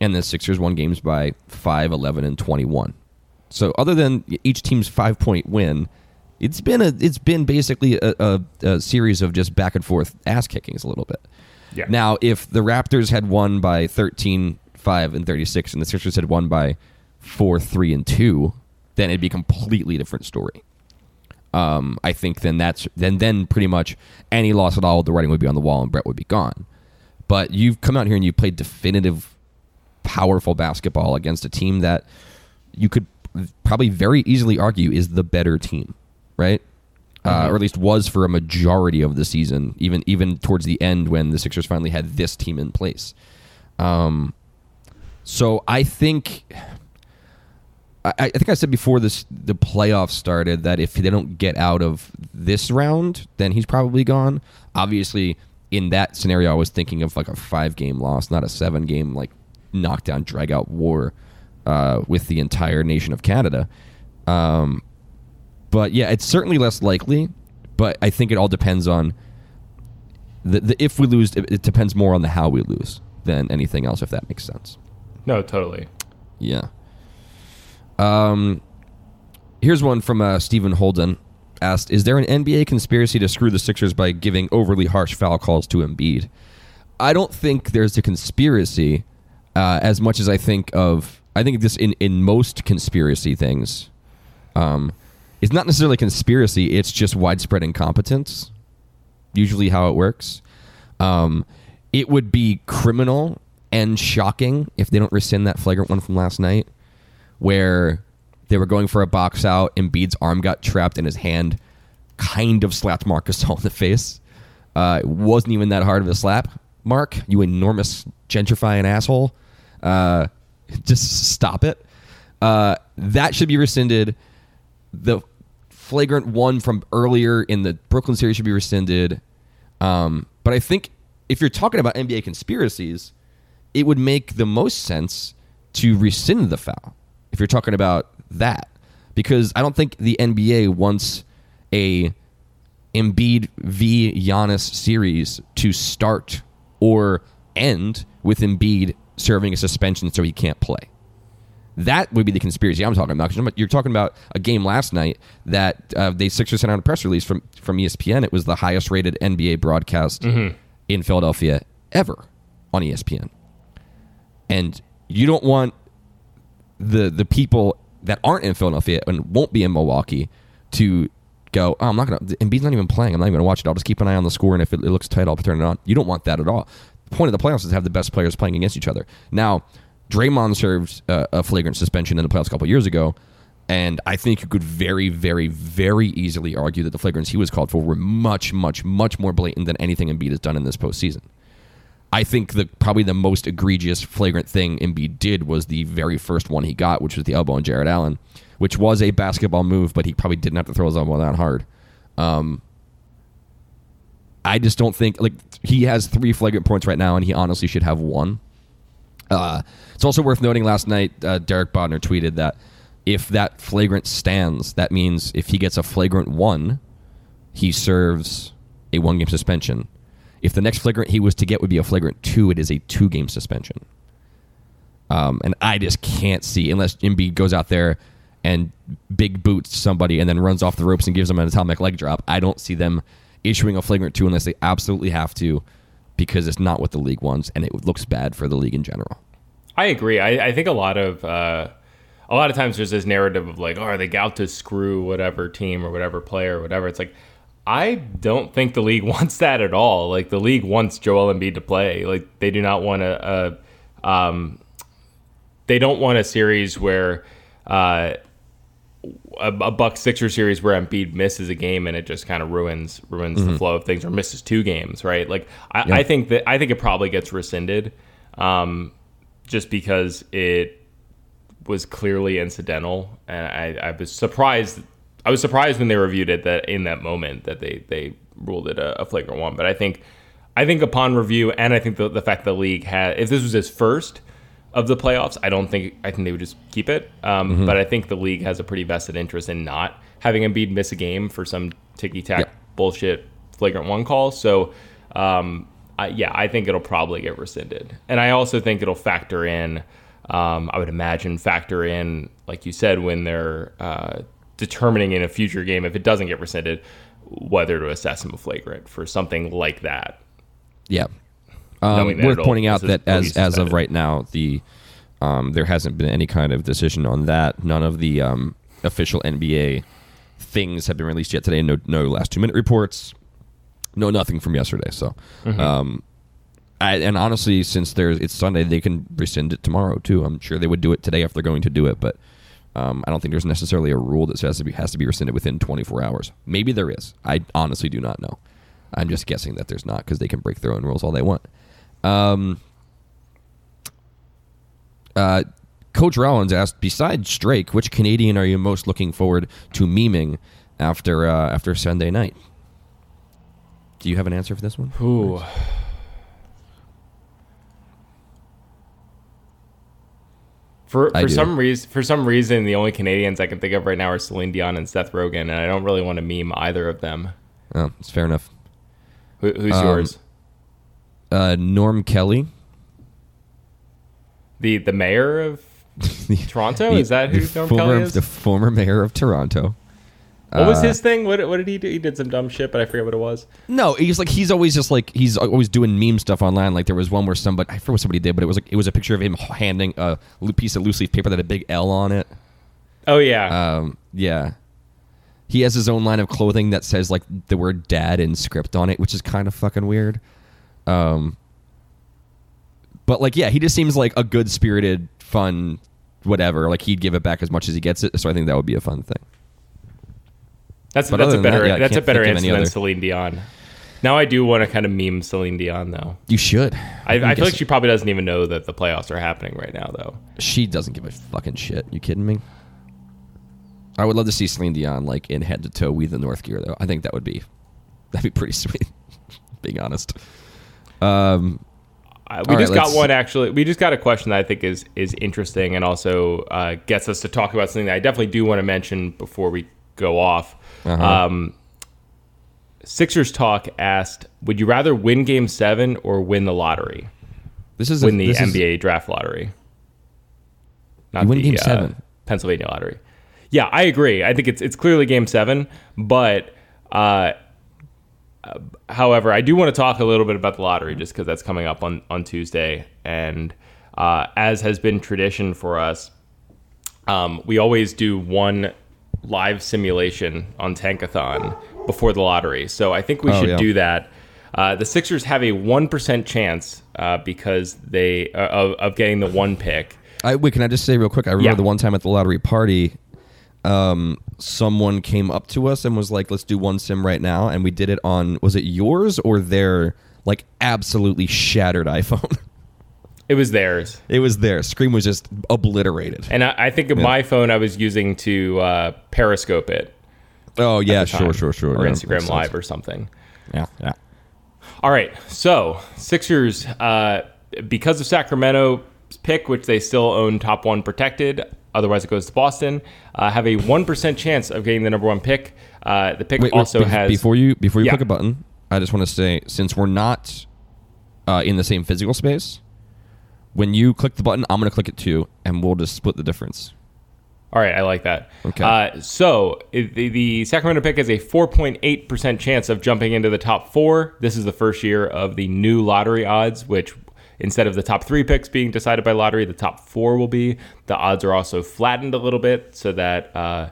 And the Sixers won games by 5, 11, and 21. So other than each team's five point win, it's been a it's been basically a, a, a series of just back and forth ass kickings a little bit. Yeah. Now, if the Raptors had won by 13, 5, and 36, and the Sixers had won by 4, 3, and 2, then it'd be a completely different story. Um, I think then that's then then pretty much any loss at all, the writing would be on the wall and Brett would be gone. but you've come out here and you played definitive, powerful basketball against a team that you could probably very easily argue is the better team, right? Uh, or at least was for a majority of the season, even even towards the end when the Sixers finally had this team in place. Um, so I think I, I think I said before this the playoffs started that if they don't get out of this round, then he's probably gone. Obviously, in that scenario, I was thinking of like a five game loss, not a seven game like knockdown drag out war uh, with the entire nation of Canada. Um, but yeah, it's certainly less likely. But I think it all depends on the, the if we lose. It, it depends more on the how we lose than anything else, if that makes sense. No, totally. Yeah. Um, here's one from uh, Stephen Holden. Asked, "Is there an NBA conspiracy to screw the Sixers by giving overly harsh foul calls to Embiid?" I don't think there's a conspiracy uh, as much as I think of. I think this in in most conspiracy things, um, it's not necessarily conspiracy. It's just widespread incompetence. Usually, how it works. Um, it would be criminal and shocking if they don't rescind that flagrant one from last night where they were going for a box out. Embiid's arm got trapped and his hand kind of slapped Marcus on the face. Uh, it wasn't even that hard of a slap. Marc, you enormous gentrifying asshole. Uh, just stop it. Uh, that should be rescinded. The flagrant one from earlier in the Brooklyn series should be rescinded. Um, but I think if you're talking about NBA conspiracies, it would make the most sense to rescind the foul if you're talking about that, because I don't think the NBA wants a Embiid v Giannis series to start or end with Embiid serving a suspension so he can't play. That would be the conspiracy I'm talking about. You're talking about a game last night that uh, they Sixers sent out a press release from from ESPN. It was the highest rated NBA broadcast mm-hmm. in Philadelphia ever on ESPN. And you don't want the the people that aren't in Philadelphia and won't be in Milwaukee to go, oh, I'm not going to, Embiid's not even playing. I'm not even going to watch it. I'll just keep an eye on the score, and if it, it, looks tight, I'll turn it on. You don't want that at all. The point of the playoffs is to have the best players playing against each other. Now, Draymond served uh, a flagrant suspension in the playoffs a couple years ago, and I think you could very, very, very easily argue that the flagrants he was called for were much, much, much more blatant than anything Embiid has done in this postseason. I think the probably the most egregious, flagrant thing Embiid did was the very first one he got, which was the elbow on Jarrett Allen, which was a basketball move, but he probably didn't have to throw his elbow that hard. Um, I just don't think like he has three flagrant points right now, and he honestly should have one. Uh, it's also worth noting. Last night, uh, Derek Bodner tweeted that if that flagrant stands, that means if he gets a flagrant one, he serves a one game suspension. If the next flagrant he was to get would be a flagrant two, it is a two game suspension. Um, and I just can't see unless Embiid goes out there and big boots somebody and then runs off the ropes and gives them an atomic leg drop. I don't see them issuing a flagrant two unless they absolutely have to, because it's not what the league wants, and it looks bad for the league in general. I agree. I, I think a lot of uh, a lot of times there's this narrative of like, oh, are they out to screw whatever team or whatever player or whatever? It's like I don't think the league wants that at all. Like the league wants Joel Embiid to play. Like they do not want a, a um, they don't want a series where uh, a, a Buck Sixer series where Embiid misses a game and it just kind of ruins ruins mm-hmm. the flow of things or misses two games, right? Like I, yeah. I, think that I think it probably gets rescinded, um, just because it was clearly incidental, and I, I was surprised I was surprised when they reviewed it that in that moment that they they ruled it a, a flagrant one. But I think I think upon review and I think the, the fact the league had if this was his first of the playoffs, I don't think I think they would just keep it. Um, mm-hmm. But I think the league has a pretty vested interest in not having Embiid miss a game for some ticky tack yeah. bullshit flagrant one call. So um, I, yeah, I think it'll probably get rescinded, and I also think it'll factor in. Um, I would imagine factor in, like you said, when they're uh, determining in a future game if it doesn't get rescinded whether to assess him a flagrant for something like that. Yeah. Um, worth pointing out that as as of right now, the um, there hasn't been any kind of decision on that. None of the um, official NBA things have been released yet today. No, no last two minute reports. No, nothing from yesterday. So, mm-hmm. Um, I, and honestly, since there's it's Sunday, they can rescind it tomorrow too. I'm sure they would do it today if they're going to do it, but um, I don't think there's necessarily a rule that says it has to be rescinded within 24 hours. Maybe there is. I honestly do not know. I'm just guessing that there's not because they can break their own rules all they want. Um, uh, Coach Rollins asked, besides Drake, which Canadian are you most looking forward to memeing after uh, after Sunday night? Do you have an answer for this one? Ooh. For, for some reason, for some reason, the only Canadians I can think of right now are Celine Dion and Seth Rogen, and I don't really want to meme either of them. Oh, it's fair enough. Who, who's Um, yours? Uh, Norm Kelly. The the mayor of Toronto? Is that who Norm former, Kelly is? The former mayor of Toronto. what was uh, his thing? What, what did he do? He did some dumb shit, but I forget what it was. No, he's like he's always just like he's always doing meme stuff online. Like there was one where somebody I forget what somebody did, but it was like it was a picture of him handing a piece of loose leaf paper that had a big L on it. Oh yeah, Um, yeah, he has his own line of clothing that says like the word "dad" in script on it, which is kind of fucking weird. Um, but like yeah, he just seems like a good spirited, fun, whatever. Like he'd give it back as much as he gets it. So I think that would be a fun thing. that's but that's a than that, better yeah, that's a better answer than other. Celine Dion. Now I do want to kind of meme Celine Dion though. You should. I, I feel like she probably doesn't even know that the playoffs are happening right now though. She doesn't give a fucking shit. You kidding me? I would love to see Celine Dion like in head to toe with the North gear though. I think that would be that'd be pretty sweet. being honest. Um, Uh, we All right, just got one actually. We just got a question that I think is is interesting and also uh, gets us to talk about something that I definitely do want to mention before we go off. Uh-huh. Um, Sixers talk asked, "Would you rather win Game Seven or win the lottery? this is a- Win the this is- NBA draft lottery? Not You win the, Game uh, Seven. Pennsylvania lottery. Yeah, I agree. I think it's it's clearly Game Seven, but uh, however, I do want to talk a little bit about the lottery just because that's coming up on on Tuesday, and uh, as has been tradition for us, um, we always do one live simulation on Tankathon before the lottery. So I think we Oh, should yeah. do that. Uh, the Sixers have a one percent chance uh, because they uh, of, of getting the one pick. I wait. Can I just say real quick? I remember Yeah. the one time at the lottery party, um, someone came up to us and was like, "Let's do one sim right now," and we did it on was it yours or their like absolutely shattered iPhone? It was theirs. it was their screen was just obliterated. And I, I think of my phone I was using to uh, Periscope it. Oh yeah, sure, sure, sure. Or yeah, Instagram. Live or something. Yeah, yeah. All right. So Sixers, uh, because of Sacramento's pick, which they still own top one protected, otherwise it goes to Boston, uh, have a one percent chance of getting the number one pick. Uh, the pick Wait, wait, also be- has before you before you Yeah. click a button, I just want to say since we're not uh, in the same physical space, when you click the button, I'm going to click it too, and we'll just split the difference. All right, I like that. Okay. Uh, so the, the Sacramento pick has a 4.8% chance of jumping into the top four. This is the first year of the new lottery odds, which instead of the top three picks being decided by lottery, the top four will be. The odds are also flattened a little bit so that uh,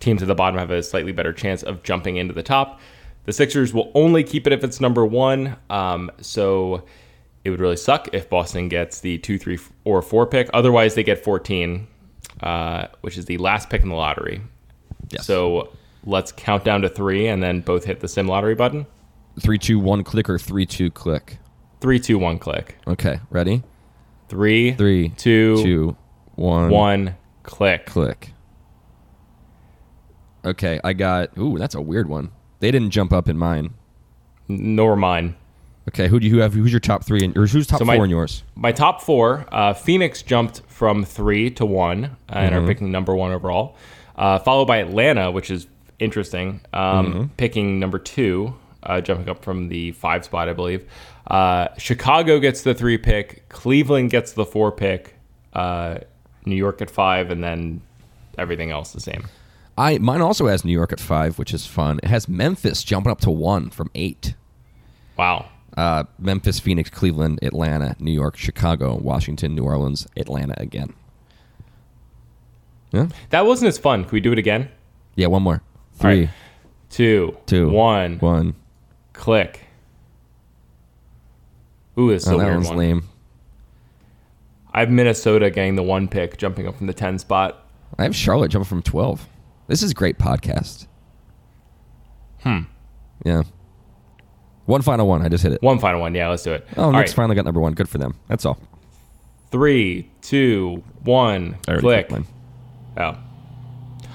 teams at the bottom have a slightly better chance of jumping into the top. The Sixers will only keep it if it's number one. Um, so it would really suck if Boston gets the two, three, or four pick. Otherwise, they get 14, uh, which is the last pick in the lottery. Yes. So let's count down to three and then both hit the sim lottery button. Three, two, one, click or three, two, click. Three, two, one, click. Okay, ready? Three, Three, two, two, one, one, click. click. Okay, I got. Ooh, that's a weird one. They didn't jump up in mine. Nor mine. Okay, who do you have? Who's your top three? And, or who's top So four in yours? My top four, uh, Phoenix jumped from three to one uh, and Mm-hmm. are picking number one overall, uh, followed by Atlanta, which is interesting, um, Mm-hmm. picking number two, uh, jumping up from the five spot, I believe. Uh, Chicago gets the three pick, Cleveland gets the four pick, uh, New York at five, and then everything else the same. I mine also has New York at five, which is fun. It has Memphis jumping up to one from eight. Wow. Uh, Memphis, Phoenix, Cleveland, Atlanta, New York, Chicago, Washington, New Orleans, Atlanta again. Yeah, That wasn't as fun. Can we do it again? yeah. One more. Three, right. Two, two, one, one. click. Ooh, it's Oh, so that weird one's one. lame. I have Minnesota getting the one pick, jumping up from the ten spot. I have Charlotte jumping from 12. This is a great podcast. Hmm. Yeah. One final one. I just hit it. One final one. Yeah, let's do it. Oh, All Knicks right. finally got number one. Good for them. That's all. Three, two, one. Click. Oh.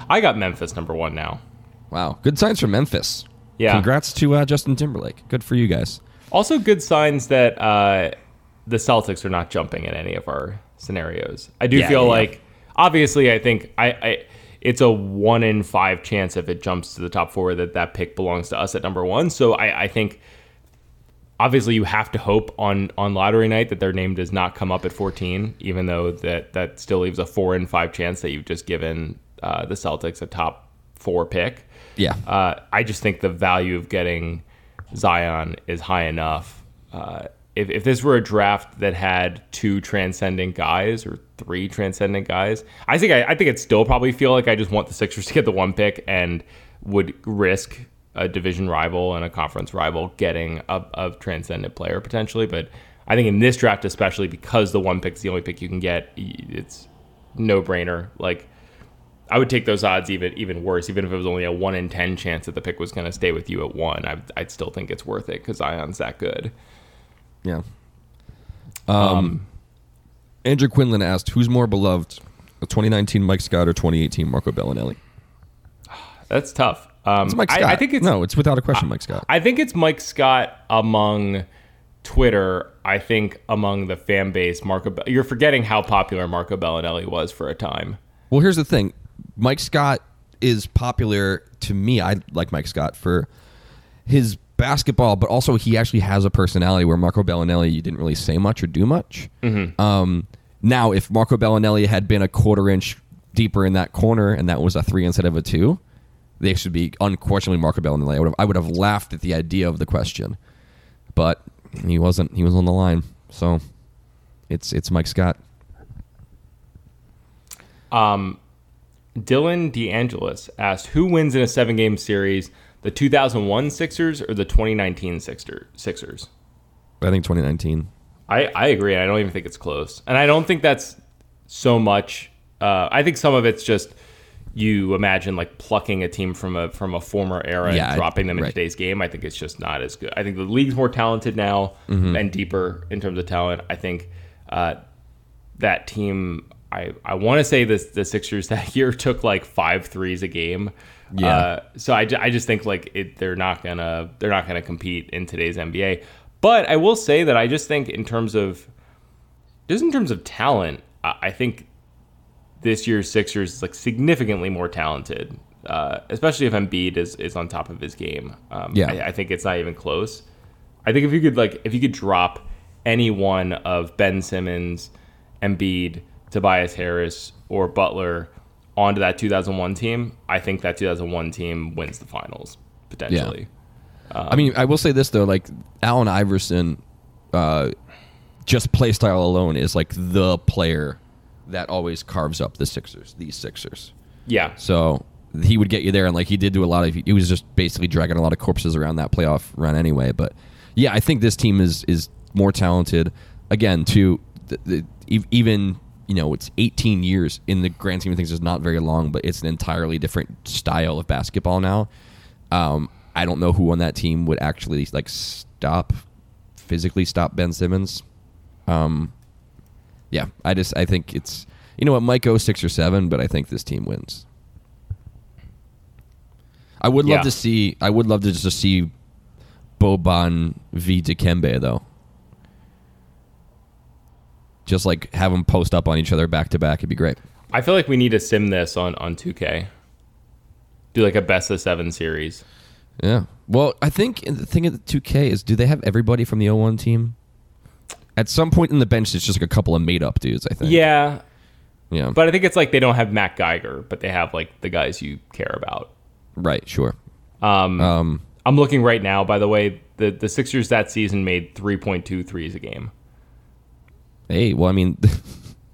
I got Memphis number one now. Wow. Good signs for Memphis. Yeah. Congrats to uh, Justin Timberlake. Good for you guys. Also, good signs that uh, the Celtics are not jumping in any of our scenarios. I do Yeah, feel yeah, like, obviously, I think I, I it's a one in five chance if it jumps to the top four that that pick belongs to us at number one. So I, I think obviously you have to hope on on lottery night that their name does not come up at 14, even though that that still leaves a four in five chance that you've just given uh, the Celtics a top four pick. Yeah. Uh, I just think the value of getting Zion is high enough. Uh, if, if this were a draft that had two transcendent guys or three transcendent guys, I think I, I think I'd still probably feel like I just want the Sixers to get the one pick and would risk a division rival and a conference rival getting a, a transcendent player potentially. But I think in this draft, especially because the one pick is the only pick you can get, it's no brainer. Like I would take those odds even even worse, even if it was only a one in ten chance that the pick was going to stay with you at one. I'd, I'd still think it's worth it because Ion's that good. Yeah. Um, Andrew Quinlan asked, "Who's more beloved, a 2019 Mike Scott or 2018 Marco Belinelli?" That's tough. Um, It's Mike I- Scott. I, think it's no, it's without a question, Mike Scott. I think it's Mike Scott among Twitter. I think among the fan base, Marco. You're forgetting how popular Marco Belinelli was for a time. Well, here's the thing. Mike Scott is popular to me. I like Mike Scott for his basketball, but also he actually has a personality where Marco Belinelli, you didn't really say much or do much. Um, now, if Marco Belinelli had been a quarter inch deeper in that corner and that was a three instead of a two, they should be unquestionably Marco Belinelli. I would have, I would have laughed at the idea of the question, but he wasn't. He was on the line, so it's it's Mike Scott. Um, Dylan DeAngelis asked, "Who wins in a seven-game series? The 2001 Sixers or the 2019 Sixer- Sixers?" I think 2019. I, I agree. I don't even think it's close. And I don't think that's so much. Uh, I think some of it's just you imagine like plucking a team from a from a former era Yeah, and dropping them in right. today's game. I think it's just not as good. I think the league's more talented now Mm-hmm. and deeper in terms of talent. I think uh, that team. I, I want to say this the Sixers that year took like five threes a game. Yeah. Uh, so I, I just think like it, they're not gonna they're not gonna compete in today's NBA. But I will say that I just think in terms of just in terms of talent, I, I think this year's Sixers is like significantly more talented, uh, especially if Embiid is, is on top of his game. Um, Yeah. I, I think it's not even close. I think if you could like if you could drop any one of Ben Simmons, Embiid, Tobias Harris, or Butler onto that 2001 team, I think that 2001 team wins the finals potentially. I mean, I will say this though, like Allen Iverson, uh, just play style alone is like the player that always carves up the Sixers, these Sixers. Yeah, So he would get you there, and like he did do a lot of. He was just basically dragging a lot of corpses around that playoff run anyway. But yeah, I think this team is is more talented. Again, to the, the, even you know it's 18 years in the grand scheme of things is not very long, but it's an entirely different style of basketball now. Um, I don't know who on that team would actually like stop physically stop Ben Simmons. Um, yeah, I just I think it's you know what might go six or seven, but I think this team wins. I would love Yeah. to see. I would love to just see Boban v Dikembe though. Just like have them post up on each other back to back. It'd be great. I feel like we need to sim this on on 2K. Do like a best of seven series. Yeah. Well, I think the thing at the 2K is, do they have everybody from the 01 team? At some point in the bench, it's just like a couple of made up dudes. I think. Yeah, Yeah. but I think it's like they don't have Matt Geiger, but they have like the guys you care about. right. Sure. Um, Um. I'm looking right now. By the way, the the Sixers that season made 3.2 threes a game. Hey. Well, I mean,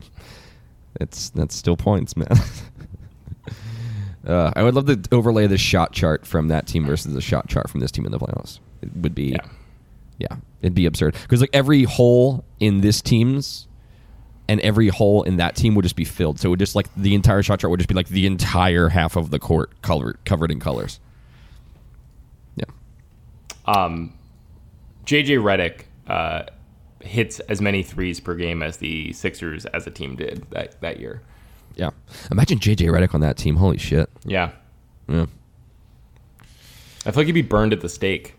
it's that's still points, man. uh, I would love to overlay the shot chart from that team versus the shot chart from this team in the playoffs. It would be Yeah. Yeah, it'd be absurd because like every hole in this team's and every hole in that team would just be filled. So it would just like the entire shot chart would just be like the entire half of the court colored covered in colors. Yeah. Um, JJ Redick uh, hits as many threes per game as the Sixers as a team did that, that year. Yeah. Imagine JJ Redick on that team. Holy shit. Yeah. Yeah. I feel like he'd be burned at the stake.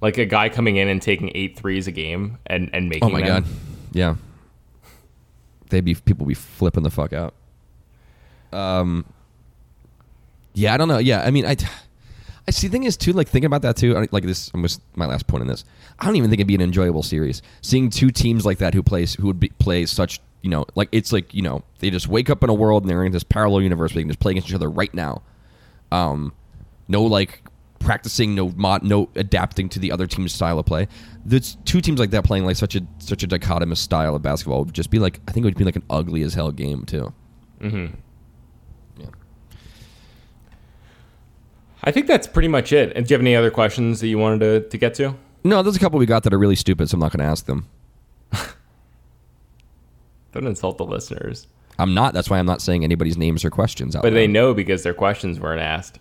Like a guy coming in and taking eight threes a game and, and making Oh my them. god. Yeah. They'd be people be flipping the fuck out. Um. Yeah, I don't know. Yeah, I mean, I. I see. The thing is, too, like thinking about that too. Like this, almost my last point in this. I don't even think it'd be an enjoyable series. Seeing two teams like that who plays who would be, play such, you know, like it's like you know they just wake up in a world and they're in this parallel universe where they can just play against each other right now. Um, no like practicing, no mod, no adapting to the other team's style of play. The two teams like that playing like such a such a dichotomous style of basketball would just be like I think it would be like an ugly as hell game too. Mm-hmm. I think that's pretty much it. And do you have any other questions that you wanted to, to get to? No, there's a couple we got that are really stupid, so I'm not going to ask them. Don't insult the listeners. I'm not. That's why I'm not saying anybody's names or questions out But they know because their questions weren't asked.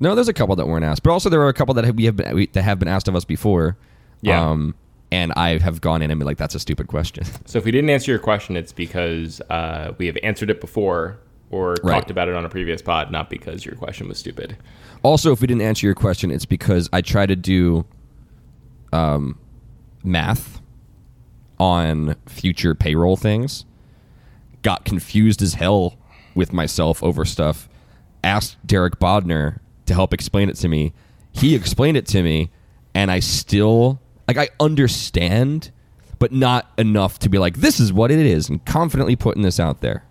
No, there's a couple that weren't asked, but also there are a couple that have, we have been we, that have been asked of us before. Yeah. Um, and I have gone in and been like, "That's a stupid question." So if we didn't answer your question, it's because uh, we have answered it before or Right. talked about it on a previous pod, not because your question was stupid. Also, if we didn't answer your question, it's because I try to do um, math on future payroll things. Got confused as hell with myself over stuff. Asked Derek Bodner to help explain it to me. He explained it to me, and I still like I understand, but not enough to be like, this is what it is, and confidently putting this out there.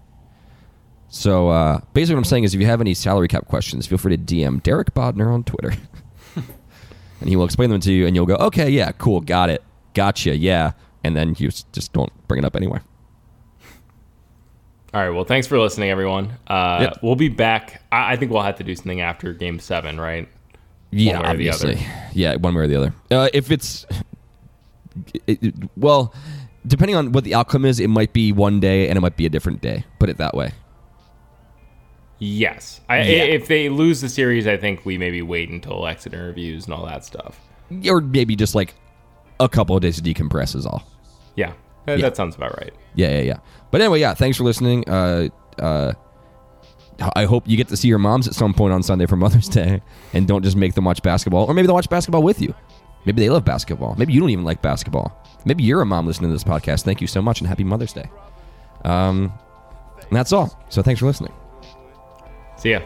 So uh, basically, what I'm saying is, if you have any salary cap questions, feel free to DM Derek Bodner on Twitter, and he will explain them to you, and you'll go, "Okay, yeah, cool, got it, gotcha, yeah," and then you just don't bring it up anyway. All right. Well, thanks for listening, everyone. Uh, Yep. We'll be back. I, I think we'll have to do something after Game Seven, right? Yeah, way or the obviously, yeah, one way or the other. Uh, if it's it, it- well, depending on what the outcome is, it might be one day and it might be a different day. Put it that way. Yes. I, Yeah. If they lose the series, I think we maybe wait until exit interviews and all that stuff. Or maybe just like a couple of days to decompress is all. Yeah. That, that sounds about right. Yeah, yeah, yeah. But anyway, yeah, thanks for listening. Uh, uh, I hope you get to see your moms at some point on Sunday for Mother's Day and don't just make them watch basketball. Or maybe they'll watch basketball with you. Maybe they love basketball. Maybe you don't even like basketball. Maybe you're a mom listening to this podcast. Thank you so much and happy Mother's Day. Um, and that's all. So thanks for listening. See ya.